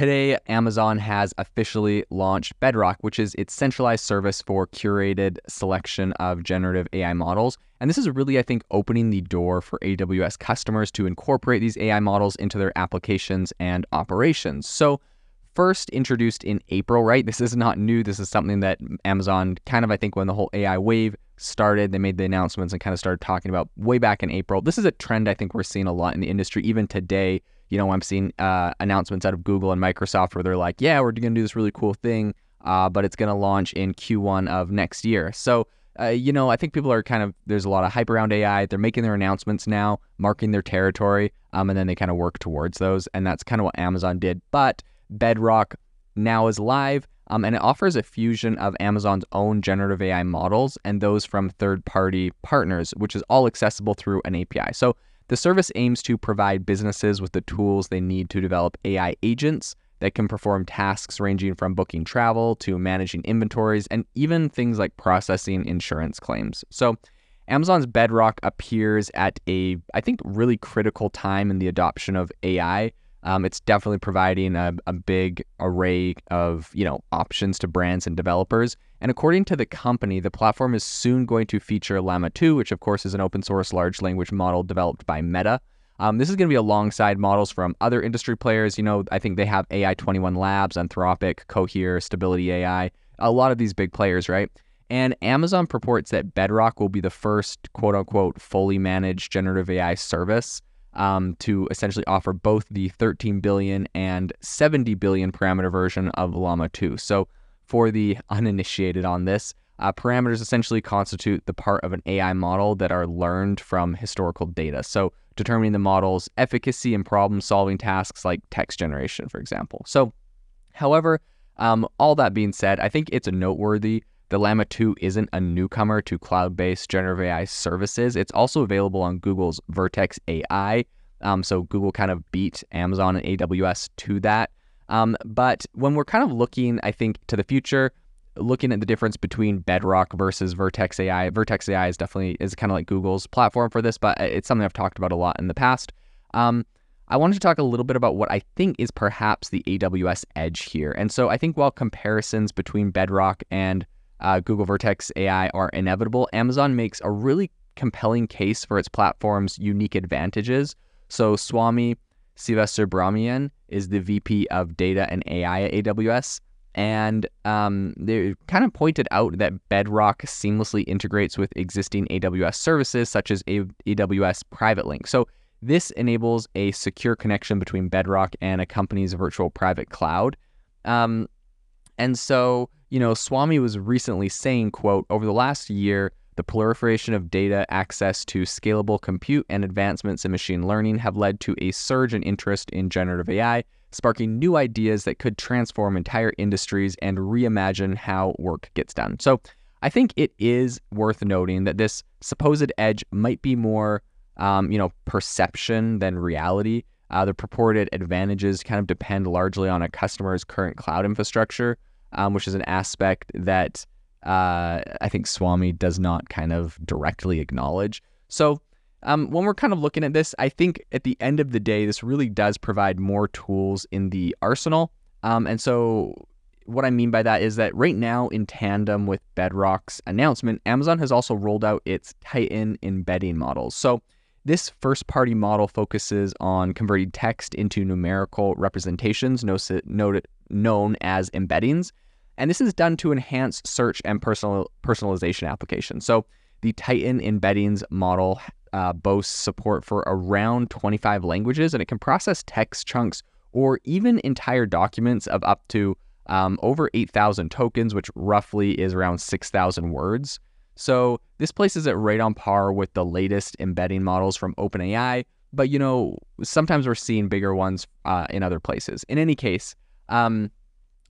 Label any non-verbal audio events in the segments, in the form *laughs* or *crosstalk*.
today, Amazon has officially launched Bedrock, which is its centralized service for curated selection of generative AI models. And this is really, I think, opening the door for AWS customers to incorporate these AI models into their applications and operations. So, first introduced in April, right? This is not new. This is something that Amazon kind of, I think, when the whole AI wave started, they made the announcements and kind of started talking about way back in April. This is a trend I think we're seeing a lot in the industry, even today. You know, I'm seeing uh, announcements out of Google and Microsoft where they're like, yeah, we're going to do this really cool thing, uh, but it's going to launch in Q1 of next year. So, uh, you know, I think people are kind of, there's a lot of hype around AI. They're making their announcements now, marking their territory, um, and then they kind of work towards those. And that's kind of what Amazon did. But Bedrock now is live. Um, and it offers a fusion of Amazon's own generative AI models and those from third party partners, which is all accessible through an API. So the service aims to provide businesses with the tools they need to develop AI agents that can perform tasks ranging from booking travel to managing inventories and even things like processing insurance claims. So Amazon's Bedrock appears at a, I think, really critical time in the adoption of AI um, it's definitely providing a, a big array of you know options to brands and developers. And according to the company, the platform is soon going to feature Llama 2, which of course is an open source large language model developed by Meta. Um, this is going to be alongside models from other industry players. You know, I think they have AI 21 Labs, Anthropic, Cohere, Stability AI, a lot of these big players, right? And Amazon purports that Bedrock will be the first quote unquote fully managed generative AI service um, to essentially offer both the 13 billion and 70 billion parameter version of Llama 2. So, for the uninitiated on this, uh, parameters essentially constitute the part of an AI model that are learned from historical data. So, determining the model's efficacy in problem solving tasks like text generation, for example. So, however, um, all that being said, I think it's noteworthy the Llama 2 isn't a newcomer to cloud based generative AI services. It's also available on Google's Vertex AI. Um, so Google kind of beat Amazon and AWS to that. Um, but when we're kind of looking, I think, to the future, looking at the difference between Bedrock versus Vertex AI, Vertex AI is definitely is kind of like Google's platform for this, but it's something I've talked about a lot in the past. Um, I wanted to talk a little bit about what I think is perhaps the AWS edge here. And so I think while comparisons between Bedrock and uh, Google Vertex AI are inevitable, Amazon makes a really compelling case for its platform's unique advantages. So Swami Sivasubramanian is the VP of Data and AI at AWS. And um, they kind of pointed out that Bedrock seamlessly integrates with existing AWS services such as AWS Private Link. So this enables a secure connection between Bedrock and a company's virtual private cloud. Um, and so you know, Swami was recently saying, quote, over the last year, the proliferation of data access to scalable compute and advancements in machine learning have led to a surge in interest in generative AI, sparking new ideas that could transform entire industries and reimagine how work gets done. So I think it is worth noting that this supposed edge might be more, um, you know, perception than reality. Uh, the purported advantages kind of depend largely on a customer's current cloud infrastructure um, which is an aspect that uh, I think Swami does not kind of directly acknowledge. So um, when we're kind of looking at this, I think at the end of the day, this really does provide more tools in the arsenal. Um, and so what I mean by that is that right now, in tandem with Bedrock's announcement, Amazon has also rolled out its Titan embedding models. So this first party model focuses on converting text into numerical representations, known as embeddings. And this is done to enhance search and personal personalization applications. So the Titan embeddings model uh, boasts support for around 25 languages, and it can process text chunks or even entire documents of up to um, over 8,000 tokens, which roughly is around 6,000 words. So this places it right on par with the latest embedding models from OpenAI. But you know, sometimes we're seeing bigger ones uh, in other places. In any case, um,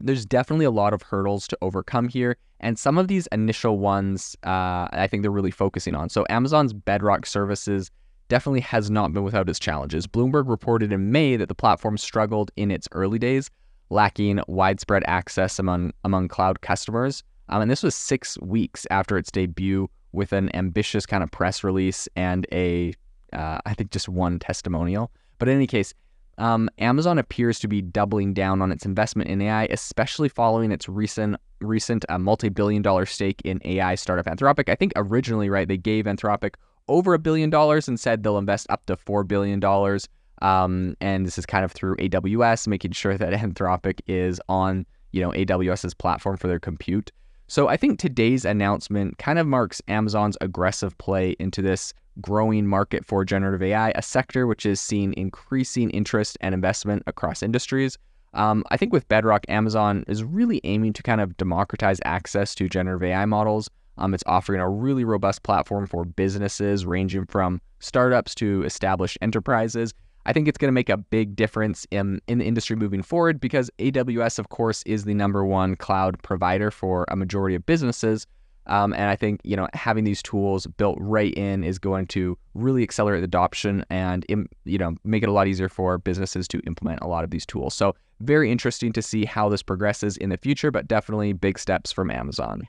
there's definitely a lot of hurdles to overcome here. And some of these initial ones, uh, I think they're really focusing on. So Amazon's Bedrock services definitely has not been without its challenges. Bloomberg reported in May that the platform struggled in its early days, lacking widespread access among among cloud customers. Um, and this was six weeks after its debut, with an ambitious kind of press release and a, uh, I think just one testimonial. But in any case, um, Amazon appears to be doubling down on its investment in AI, especially following its recent recent uh, multi-billion dollar stake in AI startup Anthropic. I think originally, right, they gave Anthropic over a billion dollars and said they'll invest up to four billion dollars. Um, and this is kind of through AWS, making sure that *laughs* Anthropic is on you know AWS's platform for their compute. So I think today's announcement kind of marks Amazon's aggressive play into this growing market for generative AI, a sector which is seeing increasing interest and investment across industries. Um, I think with Bedrock, Amazon is really aiming to kind of democratize access to generative AI models. Um, it's offering a really robust platform for businesses ranging from startups to established enterprises. I think it's going to make a big difference in, in the industry moving forward because AWS, of course, is the number one cloud provider for a majority of businesses. Um, and I think you know having these tools built right in is going to really accelerate adoption and you know make it a lot easier for businesses to implement a lot of these tools. So very interesting to see how this progresses in the future, but definitely big steps from Amazon.